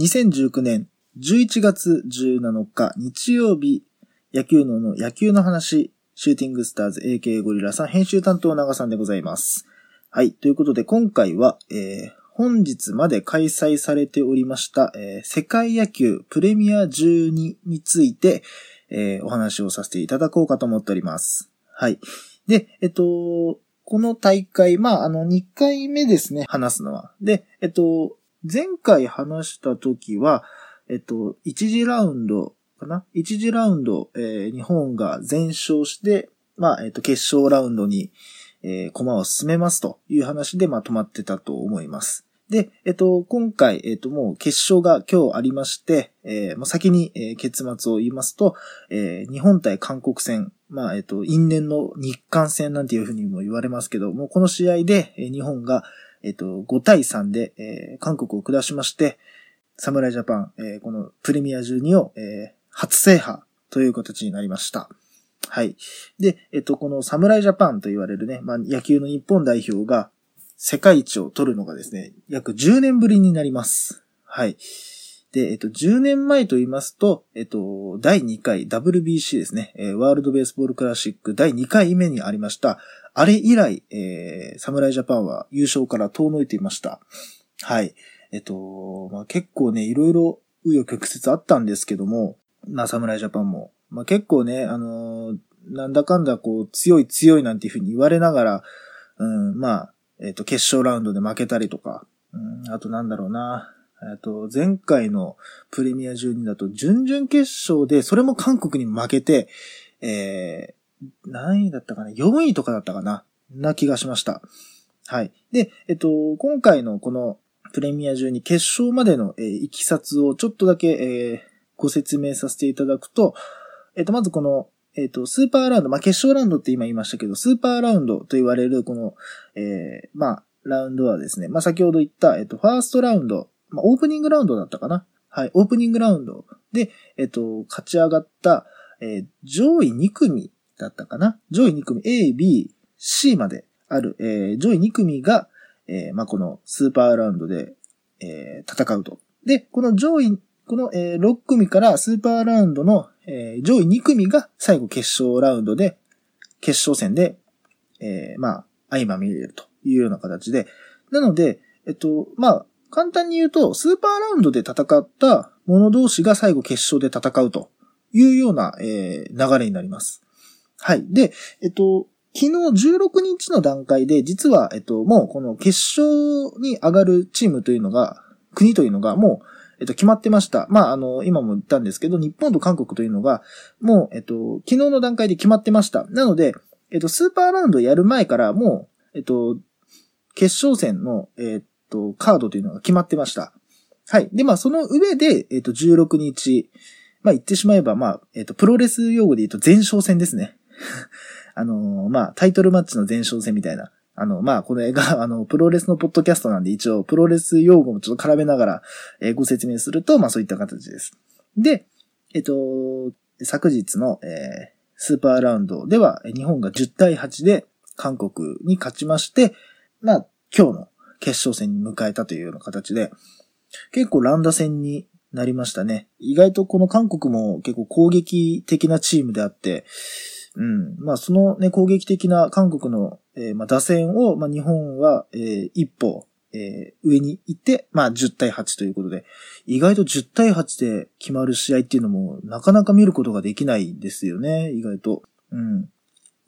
2019年11月17日日曜日、野球のの野球の話、シューティングスターズ AK ゴリラさん編集担当長さんでございます。はい。ということで今回は、えー、本日まで開催されておりました、えー、世界野球プレミア12について、えー、お話をさせていただこうかと思っております。はい。で、えっと、この大会、まあ、あの、2回目ですね、話すのは。で、えっと、前回話した時は、えっと、1次ラウンドかな ?1 次ラウンド、えー、日本が全勝して、まあ、えっと、決勝ラウンドに、えー、駒を進めますという話で、まあ、止まってたと思います。で、えっと、今回、えっと、もう決勝が今日ありまして、えー、まあ、先に、えー、結末を言いますと、えー、日本対韓国戦、まあ、えっと、因縁の日韓戦なんていうふうにも言われますけど、もうこの試合で、えー、日本が、えっと、5対3で、えー、韓国を下しまして、侍ジャパン、えー、このプレミア12を、えー、初制覇という形になりました。はい。で、えっと、この侍ジャパンと言われるね、まあ、野球の日本代表が世界一を取るのがですね、約10年ぶりになります。はい。で、えっと、10年前と言いますと、えっと、第2回 WBC ですね、ワールドベースボールクラシック第2回目にありました。あれ以来、えー、侍ジャパンは優勝から遠のいていました。はい。えっと、まあ、結構ね、いろいろ紆余曲折あったんですけども、まあ、侍ジャパンも、まあ、結構ね、あのー、なんだかんだこう、強い強いなんていうふうに言われながら、うん、まあ、えっと、決勝ラウンドで負けたりとか、うん、あとなんだろうな、えっと、前回のプレミア12だと、準々決勝で、それも韓国に負けて、えー、何位だったかな ?4 位とかだったかな？な気がしました。はい。で、えっと、今回のこのプレミア12決勝までの、えー、いきさつをちょっとだけ、えー、ご説明させていただくと、えっと、まずこの、えっと、スーパーラウンド、まあ、決勝ラウンドって今言いましたけど、スーパーラウンドと言われるこの、えー、まあ、ラウンドはですね、まあ、先ほど言った、えっと、ファーストラウンド、まあ、オープニングラウンドだったかな？はい、オープニングラウンドで、えっと、勝ち上がった、えー、上位2組だったかな？上位2組 A、B、C まである、えー、上位2組が、えー、まあ、このスーパーラウンドで、えー、戦うと。で、この上位、この、えー、6組からスーパーラウンドの、えー、上位2組が最後決勝ラウンドで、決勝戦で、えー、まあ、相まみれるというような形で、なので、えっと、まあ、簡単に言うと、スーパーラウンドで戦った者同士が最後決勝で戦うというような、えー、流れになります。はい。で、えっと、昨日16日の段階で、実は、えっと、もうこの決勝に上がるチームというのが、国というのがもう、えっと、決まってました。まあ、あの、今も言ったんですけど、日本と韓国というのが、もう、えっと、昨日の段階で決まってました。なので、えっと、スーパーラウンドやる前から、もう、えっと、決勝戦の、えっと、カードというのが決まってました。はい。で、まあ、その上で、えっと、16日、まあ、言ってしまえば、まあ、えっと、プロレス用語で言うと前哨戦ですね。あのー、まあ、タイトルマッチの前哨戦みたいな。あの、まあ、これが、あの、プロレスのポッドキャストなんで、一応、プロレス用語もちょっと絡めながら、えー、ご説明すると、まあ、そういった形です。で、えっと、昨日の、えー、スーパーラウンドでは、日本が10対8で韓国に勝ちまして、まあ、今日の決勝戦に迎えたというような形で、結構乱打戦になりましたね。意外とこの韓国も結構攻撃的なチームであって、うん。まあ、そのね、攻撃的な韓国の、えー、まあ、打線を、まあ、日本は、えー、一歩、えー、上に行って、まあ、10対8ということで、意外と10対8で決まる試合っていうのも、なかなか見ることができないですよね、意外と。うん。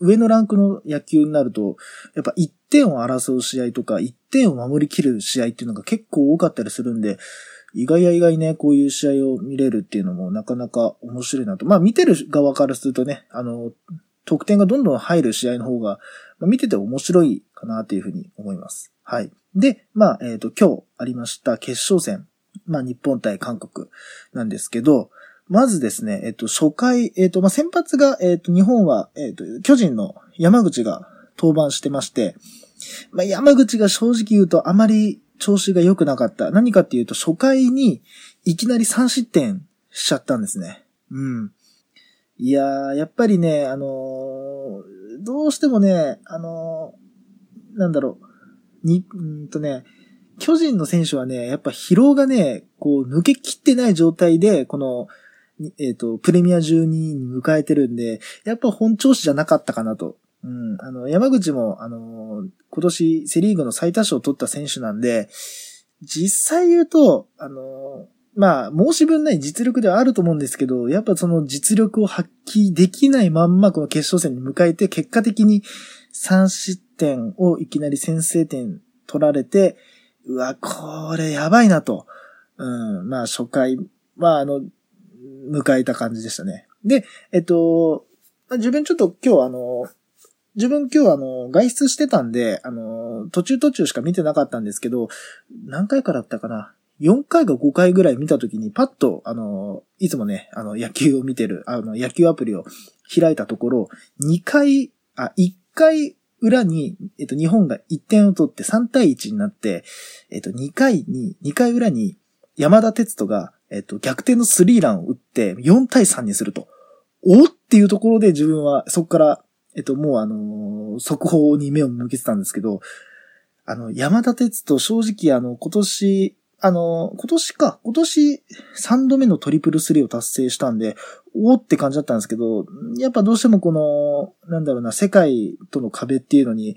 上のランクの野球になると、やっぱ1点を争う試合とか、1点を守りきる試合っていうのが結構多かったりするんで、意外や意外ね、こういう試合を見れるっていうのもなかなか面白いなと。まあ見てる側からするとね、あの、得点がどんどん入る試合の方が、まあ、見てて面白いかなというふうに思います。はい。で、まあ、えっ、ー、と、今日ありました決勝戦。まあ、日本対韓国なんですけど、まずですね、えっ、ー、と、初回、えっ、ー、と、まあ、先発が、えっ、と、日本は、えっ、と、巨人の山口が登板してまして、まあ、山口が正直言うとあまり調子が良くなかった。何かっていうと、初回にいきなり3失点しちゃったんですね。うん。いやー、やっぱりね、あのー、どうしてもね、あのー、なんだろう、に、んとね、巨人の選手はね、やっぱ疲労がね、こう抜けきってない状態で、この、えっ、ー、と、プレミア12に迎えてるんで、やっぱ本調子じゃなかったかなと。うん。あの、山口も、あの、今年セリーグの最多勝を取った選手なんで、実際言うと、あの、まあ、申し分ない実力ではあると思うんですけど、やっぱその実力を発揮できないまんまこの決勝戦に迎えて、結果的に3失点をいきなり先制点取られて、うわ、これやばいなと。うん、まあ初回は、あの、迎えた感じでしたね。で、えっと、自分ちょっと今日あの、自分今日あの、外出してたんで、あの、途中途中しか見てなかったんですけど、何回かだったかな？4回か5回ぐらい見たときに、パッと、あの、いつもね、あの、野球を見てる、あの、野球アプリを開いたところ、2回、あ、1回裏に、えっと、日本が1点を取って3対1になって、えっと、2回に、2回裏に、山田哲人が、えっと、逆転のスリーランを打って、4対3にすると。おっていうところで自分は、そこから、えっと、もうあの、速報に目を向けてたんですけど、あの、山田哲人、正直あの、今年、あの、今年か、今年3度目のトリプルスリーを達成したんで、おーって感じだったんですけど、やっぱどうしてもこの、なんだろうな、世界との壁っていうのに、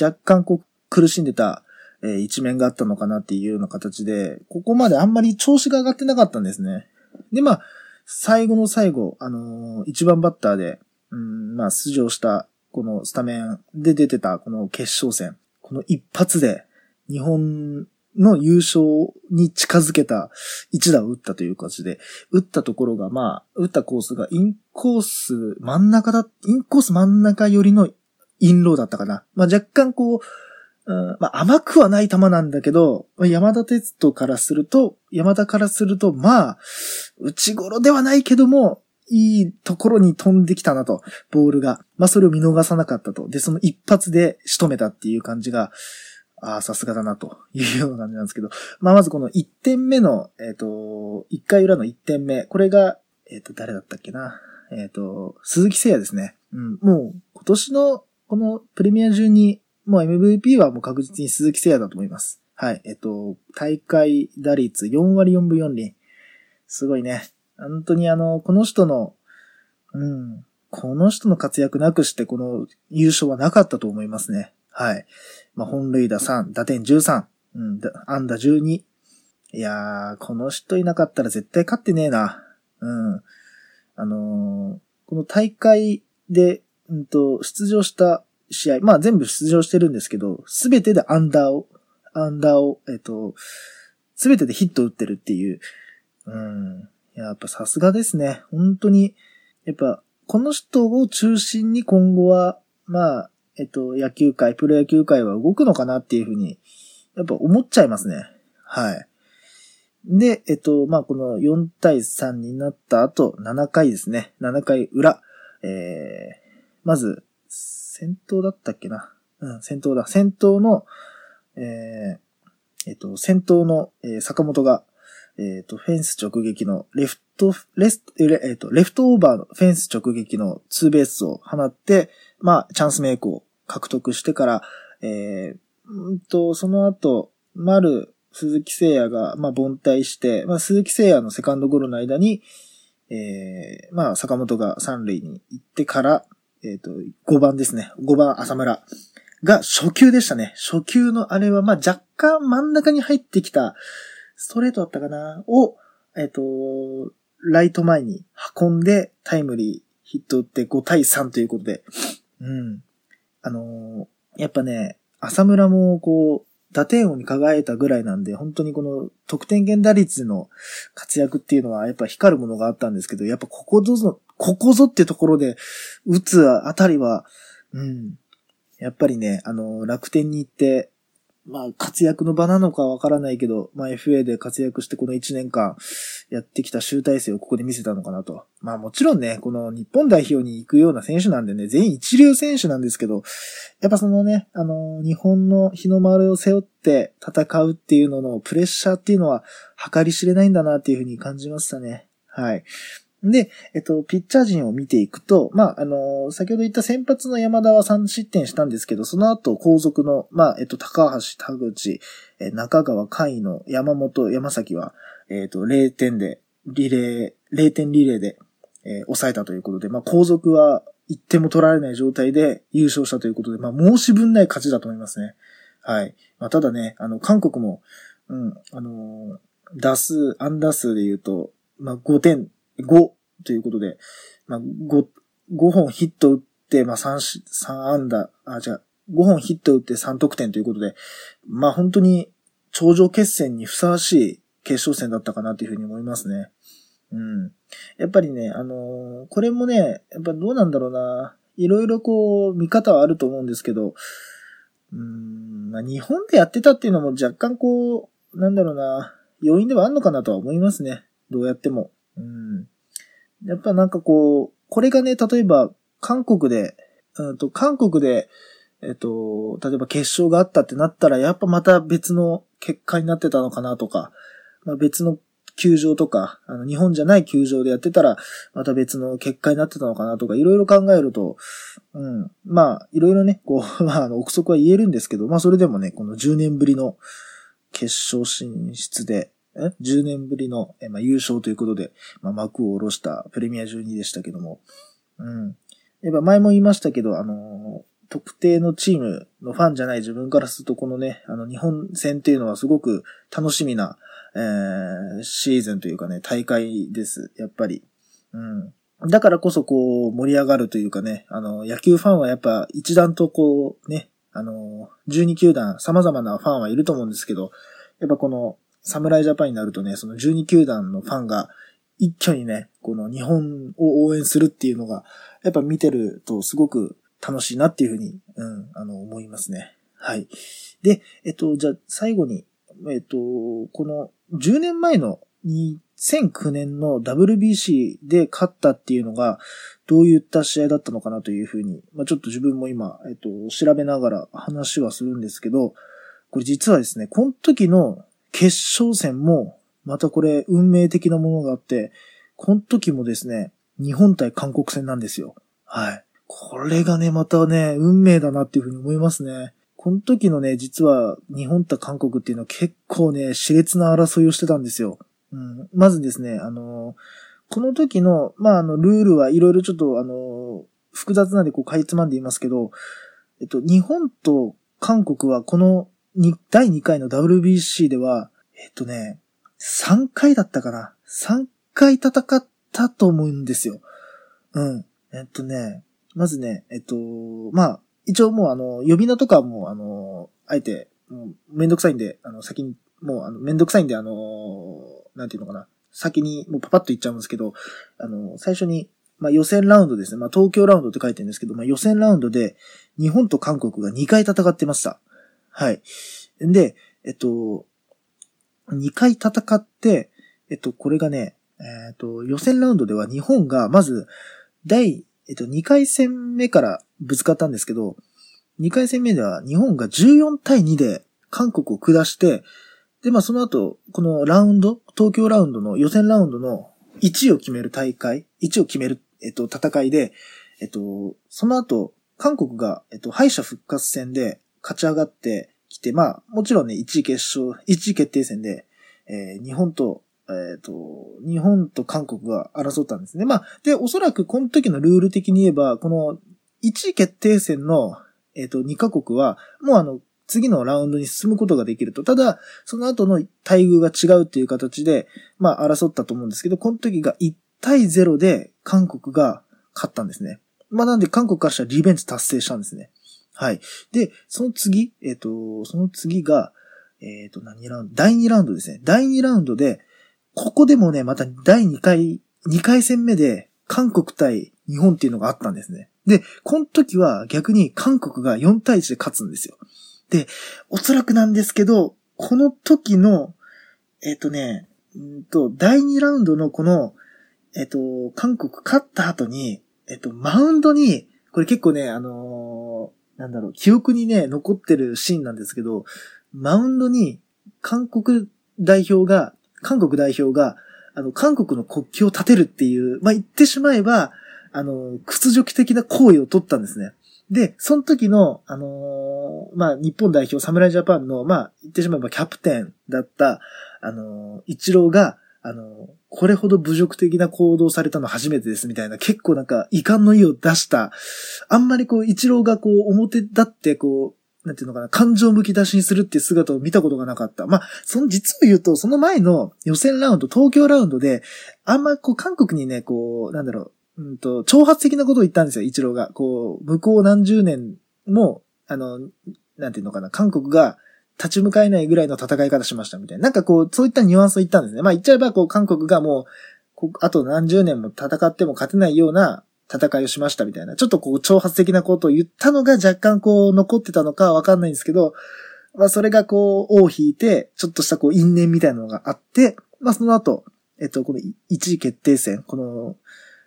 若干こう、苦しんでた、えー、一面があったのかなっていうような形で、ここまであんまり調子が上がってなかったんですね。で、まあ、最後の最後、あのー、一番バッターで、うん、まあ、出場した、このスタメンで出てた、この決勝戦。この一発で、日本の優勝に近づけた一打を打ったという形で、打ったところが、まあ、打ったコースがインコース真ん中だ、インコース真ん中寄りのインローだったかな。まあ若干こう、うん、まあ甘くはない球なんだけど、山田哲人からすると、山田からすると、まあ、内頃ではないけども、いいところに飛んできたなと、ボールが。まあそれを見逃さなかったと。で、その一発で仕留めたっていう感じが、ああ、さすがだな、というような感じなんですけど。まあ、まずこの1点目の、えっ、ー、と、1回裏の1点目。これが、えっ、ー、と、誰だったっけな？えっ、ー、と、鈴木誠也ですね。うん、もう、今年の、このプレミア中に、もう MVP はもう確実に鈴木誠也だと思います。はい。えっ、と、大会打率4割4分4厘。すごいね。本当にあの、この人の、うん、この人の活躍なくしてこの優勝はなかったと思いますね。はい。まあ、本塁打3、打点13、うん、安打12。いやー、この人いなかったら絶対勝ってねえな。うん。あのー、この大会で、うんと、出場した試合、まあ全部出場してるんですけど、すべてでアンダーを、アンダーを、えっ、と、すべてでヒット打ってるっていう。うん。やっぱさすがですね。本当に、やっぱ、この人を中心に今後は、まあ、えっと、野球界、プロ野球界は動くのかなっていうふうに、やっぱ思っちゃいますね。はい。で、えっと、まあ、この4対3になった後、7回ですね。7回裏。えー、まず、先頭だったっけな。うん、先頭だ。先頭の、えー、えっと、先頭の、えー、坂本が、えっ、と、フェンス直撃のレフト、レス、えっ、と、レフトオーバーのフェンス直撃のツーベースを放って、まあ、チャンスメイクを獲得してから、えー、んと、その後、丸、鈴木誠也が、まあ、凡退して、まあ、鈴木誠也のセカンドゴロの間に、えー、まあ、坂本が三塁に行ってから、えっ、ー、と、5番ですね。5番浅村が初球でしたね。初球のあれは、まあ、若干真ん中に入ってきた、ストレートだったかな？を、えっ、ー、と、ライト前に運んでタイムリーヒット打って5対3ということで、うん。あのー、やっぱね、浅村もこう、打点王に輝いたぐらいなんで、本当にこの得点圏打率の活躍っていうのはやっぱ光るものがあったんですけど、やっぱここぞ、ここぞってところで打つあたりは、うん。やっぱりね、あの、楽天に行って、まあ、活躍の場なのかわからないけど、まあ FA で活躍してこの1年間やってきた集大成をここで見せたのかなと。まあもちろんね、この日本代表に行くような選手なんでね、全員一流選手なんですけど、やっぱそのね、あの、日本の日の丸を背負って戦うっていうののプレッシャーっていうのは計り知れないんだなっていうふうに感じましたね。はい。で、えっと、ピッチャー陣を見ていくと、まあ、あの先ほど言った先発の山田は3失点したんですけど、その後、後続の、まあ、えっと、高橋、田口、え中川、甲斐の山本、山崎は、えっと、0点で、リレー、0点リレーで、えー、抑えたということで、まあ、後続は1点も取られない状態で優勝したということで、まあ、申し分ない勝ちだと思いますね。はい。まあ、ただね、あの、韓国も、うん、あのー、打数、アンダー数で言うと、まあ、5点、5ということで、まあ、5、5本ヒット打って、まあ、3、3安打、あ、じゃあ、5本ヒット打って3得点ということで、まあ、本当に頂上決戦にふさわしい決勝戦だったかなというふうに思いますね。うん。やっぱりね、あのー、これもね、やっぱどうなんだろうな。いろいろこう、見方はあると思うんですけど、うん、まあ、日本でやってたっていうのも若干こう、なんだろうな、要因ではあんのかなとは思いますね。どうやっても。うん。やっぱなんかこう、これがね、例えば、韓国で、うんと、韓国で、えっと、例えば決勝があったってなったら、やっぱまた別の結果になってたのかなとか、まあ、別の球場とか、あの、日本じゃない球場でやってたら、また別の結果になってたのかなとか、いろいろ考えると、うん。まあ、いろいろね、こう、まあ、あの、憶測は言えるんですけど、まあ、それでもね、この10年ぶりの決勝進出で、?10 年ぶりの、えまあ、優勝ということで、まあ、幕を下ろしたプレミア12でしたけども、うん。やっぱ前も言いましたけど、あの特定のチームのファンじゃない自分からすると、このね、あの、日本戦っていうのはすごく楽しみな、えー、シーズンというかね、大会です。やっぱり。うん。だからこそこう、盛り上がるというかね、あの、野球ファンはやっぱ一段とこう、ね、あの、12球団様々なファンはいると思うんですけど、やっぱこの、侍ジャパンになるとね、その12球団のファンが一挙にね、この日本を応援するっていうのが、やっぱ見てるとすごく楽しいなっていうふうに、うん、あの、思いますね。はい。で、えっと、じゃあ最後に、えっと、この10年前の2009年の WBC で勝ったっていうのが、どういった試合だったのかなというふうに、まあ、ちょっと自分も今、えっと、調べながら話はするんですけど、これ実はですね、この時の決勝戦も、またこれ運命的なものがあって、この時もですね、日本対韓国戦なんですよ。はい。これがね、またね、運命だなっていうふうに思いますね。この時のね、実は日本と韓国っていうのは結構ね、熾烈な争いをしてたんですよ。うん、まずですね、あのこの時の、まあ、あの、ルールはいろいろちょっと、あの複雑なんでこう、かいつまんでいますけど、えっと、日本と韓国はこの第2回の WBC では、えっとね、3回だったかな ?3 回戦ったと思うんですよ。うん。えっとね、まずね、えっと、まあ、一応もうあの、呼び名とかもあの、あえて、もうめんどくさいんで、あの、先に、もうあの、めんどくさいんで、あの、なんていうのかな。先にもうパパッと言っちゃうんですけど、あの、最初に、まあ予選ラウンドですね。まあ東京ラウンドって書いてるんですけど、まあ予選ラウンドで日本と韓国が2回戦ってました。はい。で、えっと、2回戦って、えっと、これがね、えっと、予選ラウンドでは日本がまず、第えっと、2回戦目からぶつかったんですけど、2回戦目では日本が14対2で韓国を下して、で、まあその後、このラウンド、東京ラウンドの予選ラウンドの1位を決める大会、1位を決める、えっと、戦いで、えっと、その後、韓国が、えっと、敗者復活戦で勝ち上がってきて、まあ、もちろんね、1位決勝、1位決定戦で、えー、日本とえっ、ー、と、日本と韓国が争ったんですね。まあ、で、おそらくこの時のルール的に言えば、この1位決定戦の、えっ、ー、と、2カ国は、もうあの、次のラウンドに進むことができると。ただ、その後の待遇が違うっていう形で、まあ、争ったと思うんですけど、この時が1対0で韓国が勝ったんですね。まあ、なんで韓国からしたらリベンジ達成したんですね。はい。で、その次、えっ、ー、と、その次が、えっ、と、何ラウンド？第2ラウンドですね。第2ラウンドで、ここでもね、また第2回、2回戦目で韓国対日本っていうのがあったんですね。で、この時は逆に韓国が4対1で勝つんですよ。で、おそらくなんですけど、この時の、えっ、ー、とね、んと、第2ラウンドのこの、えっ、ー、と、韓国勝った後に、えっ、ー、と、マウンドに、これ結構ね、あのなんだろう、記憶にね、残ってるシーンなんですけど、マウンドに韓国代表が韓国代表が、あの、韓国の国旗を立てるっていう、まあ、言ってしまえば、あの、屈辱的な行為を取ったんですね。で、その時の、あのー、まあ、日本代表、侍ジャパンの、まあ、言ってしまえばキャプテンだった、あのー、一郎が、あの、これほど侮辱的な行動されたの初めてですみたいな、結構なんか遺憾の意を出した、あんまりこう、一郎がこう、表立ってこう、なんていうのかな、感情むき出しにするっていう姿を見たことがなかった。まあ、その実を言うと、その前の予選ラウンド、東京ラウンドで、あんまこう、韓国にね、こう、なんだろう、うんと、挑発的なことを言ったんですよ、一郎が。こう、向こう何十年も、あの、なんていうのかな、韓国が立ち向かえないぐらいの戦い方しましたみたいな。なんかこう、そういったニュアンスを言ったんですね。まあ言っちゃえば、こう、韓国がもう、あと何十年も戦っても勝てないような戦いをしましたみたいな。ちょっとこう、挑発的なことを言ったのが若干こう、残ってたのかわかんないんですけど、まあそれがこう、尾を引いて、ちょっとしたこう、因縁みたいなのがあって、まあその後、えっと、この一位決定戦、この、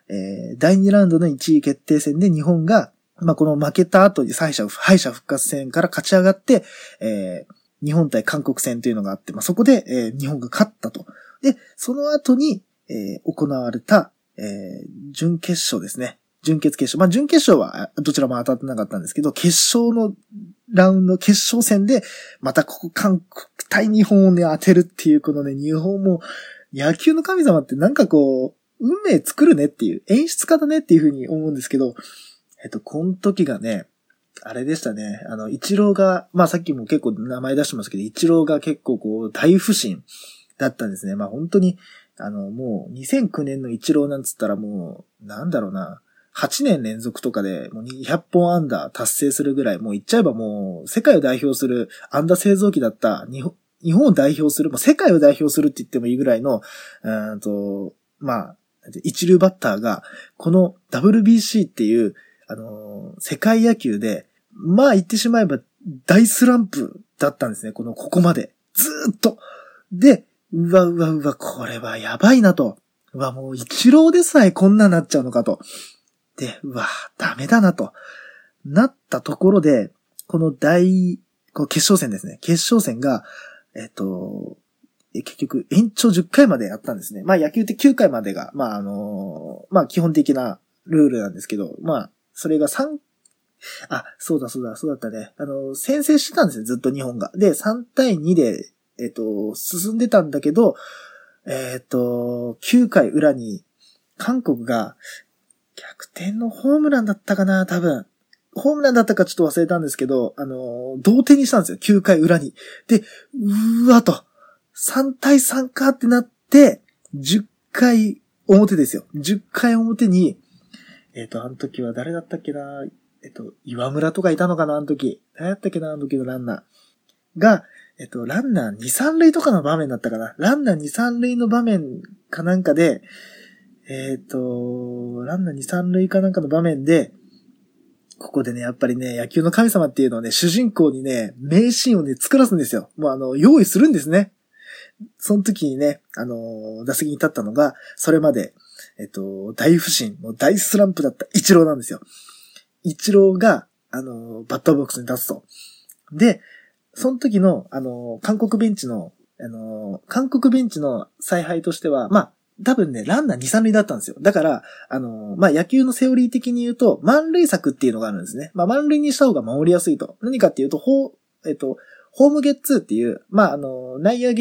えー、第2ラウンドの1位決定戦で日本が、まあ、この負けた後に敗者、敗者復活戦から勝ち上がって、えー、日本対韓国戦というのがあって、まあ、そこで、えー、日本が勝ったと。で、その後に、えー、行われた、えー、準決勝ですね。準決決勝。まあ、準決勝はどちらも当たってなかったんですけど、決勝のラウンド、決勝戦で、またここ韓国対日本をね、当てるっていう、このね、日本も、野球の神様ってなんかこう、運命作るねっていう、演出家だねっていうふうに思うんですけど、えっと、この時がね、あれでしたね。あの、一郎が、まあさっきも結構名前出してますけど、一郎が結構こう、大不振だったんですね。まあ本当に、あの、もう2009年の一郎なんつったらもう、なんだろうな、8年連続とかでもう200本アンダー達成するぐらい、もう言っちゃえばもう、世界を代表するアンダー製造機だった日本、日本を代表する、まあ、世界を代表するって言ってもいいぐらいの、うんと、まあ、一流バッターが、この WBC っていう、あの、世界野球で、まあ言ってしまえば大スランプだったんですね。この、ここまで。ずーっと。で、うわうわうわ、これはやばいなと。うわ、もう一郎でさえこんななっちゃうのかと。で、うわ、ダメだなと。なったところで、この大、この決勝戦ですね。決勝戦が、えっと、結局延長10回までやったんですね。まあ野球って9回までが、まああのまあ基本的なルールなんですけど、まあそれが3、あ、そうだそうだ、そうだったね。あの、先制してたんですよ、ずっと日本が。で、3対2で、えっと、進んでたんだけど、えっと、9回裏に、韓国が、逆転のホームランだったかな、多分。ホームランだったかちょっと忘れたんですけど、あの、同点にしたんですよ、9回裏に。で、うーわと。3対3かってなって、10回表ですよ。10回表に、えっ、と、あの時は誰だったっけなえっ、と、岩村とかいたのかなあの時。誰だったっけなあの時のランナー。が、えっ、と、ランナー2、3塁とかの場面だったかなランナー2、3塁の場面かなんかで、えっ、と、ランナー2、3塁かなんかの場面で、ここでね、やっぱりね、野球の神様っていうのはね、主人公にね、名シーンをね、作らすんですよ。もうあの、用意するんですね。その時にね、あの、打席に立ったのが、それまで、えっと、大不振、もう大スランプだったイチローなんですよ。イチローが、あの、バッターボックスに立つと。で、その時の、あの、韓国ベンチの、あの、韓国ベンチの采配としては、まあ、多分ね、ランナー2、3塁だったんですよ。だから、あの、まあ、野球のセオリー的に言うと、満塁策っていうのがあるんですね。まあ、満塁にした方が守りやすいと。何かっていうと、ほう、えっと、ホームゲッツーっていう、まあ、あの、内野、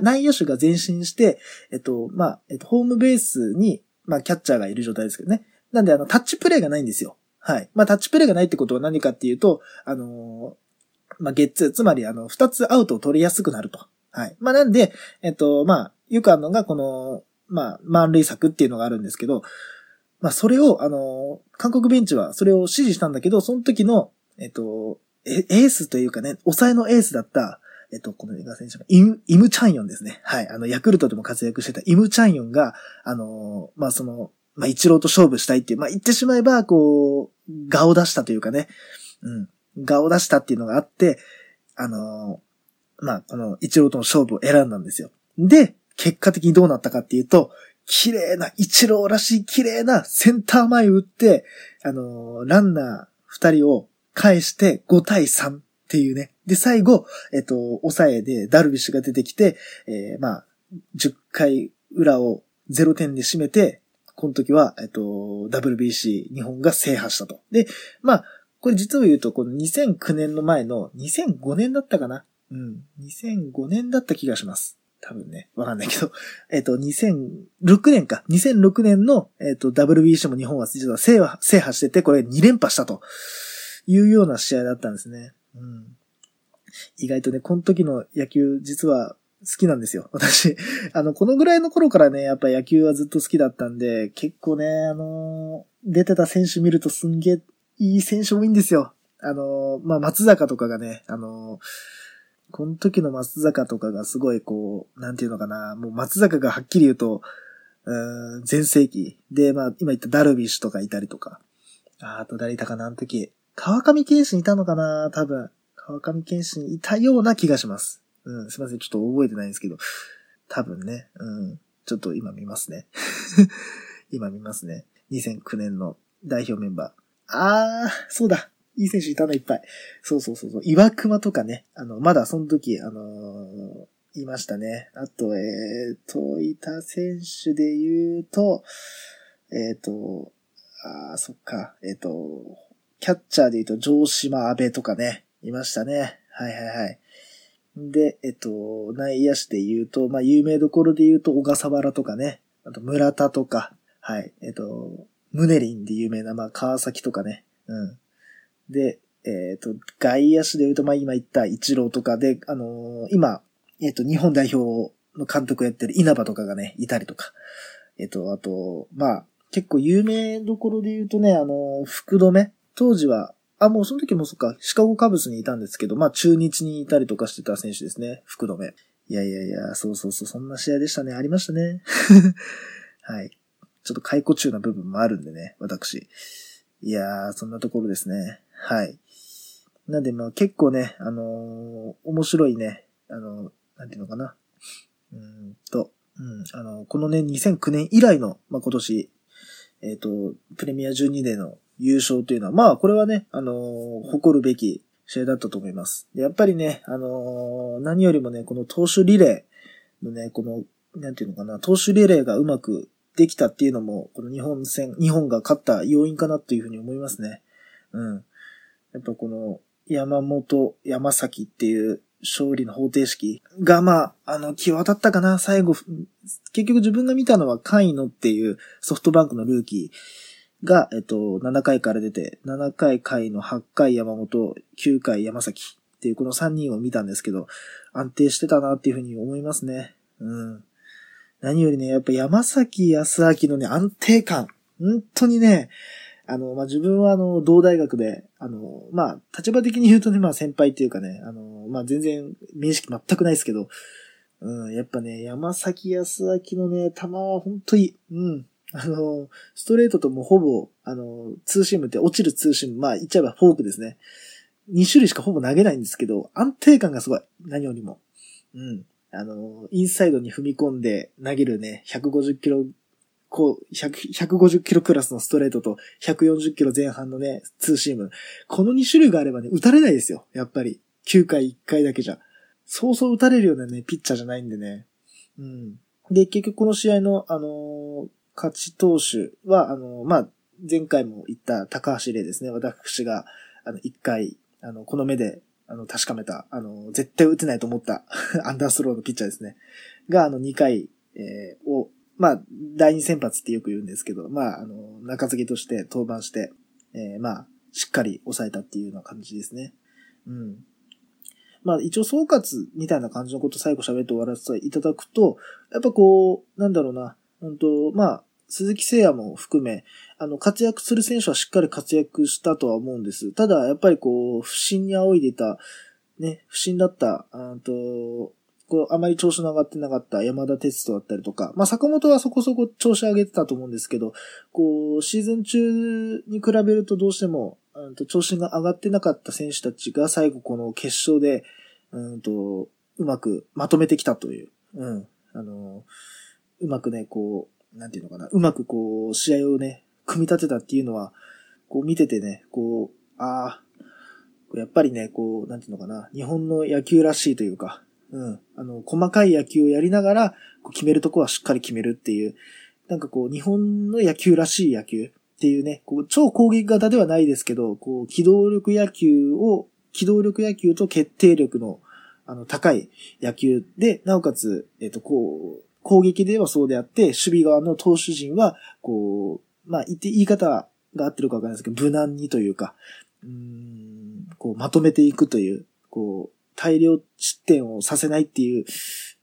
内野手が前進して、えっと、まあ、えっと、ホームベースに、まあ、キャッチャーがいる状態ですけどね。なんで、あの、タッチプレイがないんですよ。はい。まあ、タッチプレイがないってことは何かっていうと、あのまあ、ゲッツー、つまり、あの、二つアウトを取りやすくなると。はい。まあ、なんで、えっと、まあ、よくあるのが、この、まあ、満塁策っていうのがあるんですけど、まあ、それを、あの、韓国ベンチはそれを指示したんだけど、その時の、えっと、エースというかね、抑えのエースだった、えっと、この映画選手が、イム、イムチャンヨンですね。はい。あの、ヤクルトでも活躍してたイムチャンヨンが、あのまあ、その、まあ、一郎と勝負したいっていう、まあ、言ってしまえば、こう、画を出したというかね、うん、画を出したっていうのがあって、あのまあ、この一郎との勝負を選んだんですよ。で、結果的にどうなったかっていうと、綺麗な、一郎らしい綺麗なセンター前を打って、あのランナー二人を返して5対3っていうね。で、最後、えっと、抑えでダルビッシュが出てきて、えー、まあ、10回裏を0点で締めて、この時は、えっと、WBC 日本が制覇したと。で、まあ、これ実を言うと、この2009年の前の2005年だったかなうん。2005年だった気がします。多分ね、わかんないけど、えっ、と、2006年か。2006年の、えっ、と、WBC も日本は実は制覇制覇してて、これ2連覇したというような試合だったんですね。うん。意外とね、この時の野球、実は好きなんですよ。私、あの、このぐらいの頃からね、やっぱ野球はずっと好きだったんで、結構ね、あのー、出てた選手見るとすんげえいい選手多いんですよ。あのー、まあ、松坂とかがね、あのー、この時の松坂とかがすごいこう、なんていうのかな、もう松坂がはっきり言うと、うん、前世紀。で、まあ、今言ったダルビッシュとかいたりとか。ああと誰いたかな、あの時。川上健信いたのかな多分。川上健信いたような気がします。うん、すいません。ちょっと覚えてないんですけど。多分ね。うん。ちょっと今見ますね。今見ますね。2009年の代表メンバー。あー、そうだ。いい選手いたのいっぱい。そうそうそうそう。岩熊とかね。あの、まだその時、あのー、いましたね。あと、えーと、いた選手で言うと、えーと、あー、そっか。えーと、キャッチャーで言うと、城島安倍とかね。いましたね。はいはいはい。で、えっと、内野手で言うと、まあ、有名どころで言うと、小笠原とかね。あと、村田とか、はい。えっと、ムネリンで有名な、まあ、川崎とかね。うん。で、えっ、と、外野手で言うと、まあ、今言った一郎とかで、あのー、今、えっ、と、日本代表の監督やってる稲葉とかがね、いたりとか。えっ、と、あと、まあ、結構有名どころで言うとね、あのー、福留当時は、あ、もうその時もそっか、シカゴカブスにいたんですけど、まあ中日にいたりとかしてた選手ですね、福留。いやいやいや、そうそうそう、そんな試合でしたね。ありましたね。はい。ちょっと解雇中な部分もあるんでね、私。いやー、そんなところですね。はい。なんで、まあ結構ね、あのー、面白いね、あのー、なんていうのかな。うんと、うん、あのー、このね、2009年以来の、まあ今年、えっ、と、プレミア12での優勝というのは、まあ、これはね、あのー、誇るべき試合だったと思います。やっぱりね、あのー、何よりもね、この投手リレーのね、この、なんていうのかな、投手リレーがうまくできたっていうのも、この日本戦、日本が勝った要因かなというふうに思いますね。うん。やっぱこの、山本、山崎っていう勝利の方程式が、まあ、あの、際立ったかな、最後。結局自分が見たのは、カイノっていうソフトバンクのルーキー。が、えっと、7回から出て、7回回の8回山本、9回山崎っていうこの3人を見たんですけど、安定してたなっていうふうに思いますね。うん。何よりね、やっぱ山崎康明のね、安定感。本当にね、あの、まあ、自分はあの、同大学で、あの、まあ、立場的に言うとね、まあ、先輩っていうかね、あの、まあ、全然、面識全くないですけど、うん、やっぱね、山崎康明のね、球は本当に、うん、あの、ストレートともほぼ、あの、ツーシームって落ちるツーシーム、まあ言っちゃえばフォークですね。2種類しかほぼ投げないんですけど、安定感がすごい。何よりも。うん。あの、インサイドに踏み込んで投げるね、150キロ、こう、150キロクラスのストレートと140キロ前半のね、ツーシーム。この2種類があればね、打たれないですよ。やっぱり。9回1回だけじゃ。そうそう打たれるようなね、ピッチャーじゃないんでね。うん。で、結局この試合の、あのー、勝ち投手は、あの、まあ、前回も言った高橋礼ですね。私が、あの、一回、あの、この目で、あの、確かめた、あの、絶対打てないと思った アンダースローのピッチャーですね。が、あの、2回、えー、を、まあ、第二先発ってよく言うんですけど、まあ、あの、中継ぎとして登板して、えー、まあ、しっかり抑えたっていうような感じですね。うん。まあ一応総括みたいな感じのこと最後喋って終わらせていただくと、やっぱこう、なんだろうな、本当まあ、鈴木誠也も含め、あの、活躍する選手はしっかり活躍したとは思うんです。ただ、やっぱりこう、不審に仰いでた、ね、不審だった、あと、こう、あまり調子の上がってなかった山田哲人だったりとか、まあ、坂本はそこそこ調子上げてたと思うんですけど、こう、シーズン中に比べるとどうしても、うんと調子が上がってなかった選手たちが最後この決勝で、うんと、うまくまとめてきたという、うん、あの、うまくね、こう、なんていうのかな、うまくこう、試合をね、組み立てたっていうのは、こう見ててね、こう、ああ、やっぱりね、こう、なんていうのかな、日本の野球らしいというか、うん。あの、細かい野球をやりながら、こう決めるとこはしっかり決めるっていう、なんかこう、日本の野球らしい野球っていうね、こう、超攻撃型ではないですけど、こう、機動力野球を、機動力野球と決定力の、あの、高い野球で、なおかつ、えっ、と、こう、攻撃ではそうであって、守備側の投手陣は、こう、まあ、言って、言い方が合ってるかわかんないですけど、無難にというか、うん、こう、まとめていくという、こう、大量失点をさせないっていう、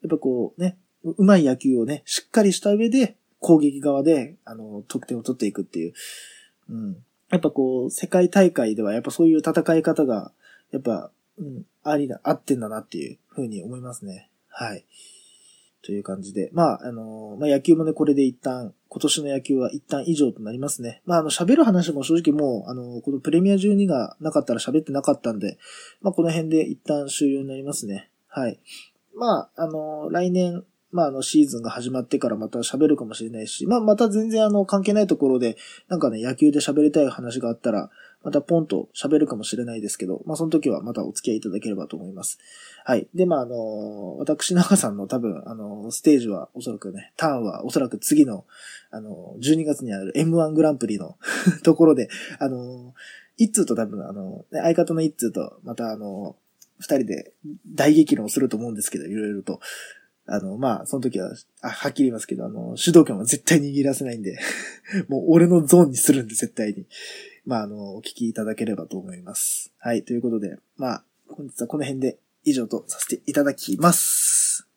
やっぱこうね、うまい野球をね、しっかりした上で、攻撃側で、あの、得点を取っていくっていう。うん。やっぱこう、世界大会ではやっぱそういう戦い方が、やっぱ、うん、ありだ、合ってんだなっていうふうに思いますね。はい。という感じで。まあ、あの、まあ野球もね、これで一旦、今年の野球は一旦以上となりますね。まあ、あの、喋る話も正直もう、あの、このプレミア12がなかったら喋ってなかったんで、まあ、この辺で一旦終了になりますね。はい。まあ、あの、来年、まあ、あの、シーズンが始まってからまた喋るかもしれないし、まあ、また全然あの、関係ないところで、なんかね、野球で喋りたい話があったら、またポンと喋るかもしれないですけど、まあ、その時はまたお付き合いいただければと思います。はい。で、まあ、あの、私、中さんの多分、あの、ステージはおそらくね、ターンはおそらく次の、あの、12月にある M1 グランプリの ところで、あの、一通と多分、あの、相方の一通と、またあの、二人で大激論すると思うんですけど、いろいろと。あの、まあ、その時は、あ、はっきり言いますけど、あの、主導権は絶対握らせないんで もう俺のゾーンにするんで、絶対に。まあ、あの、お聞きいただければと思います。はい、ということで、まあ、本日はこの辺で以上とさせていただきます。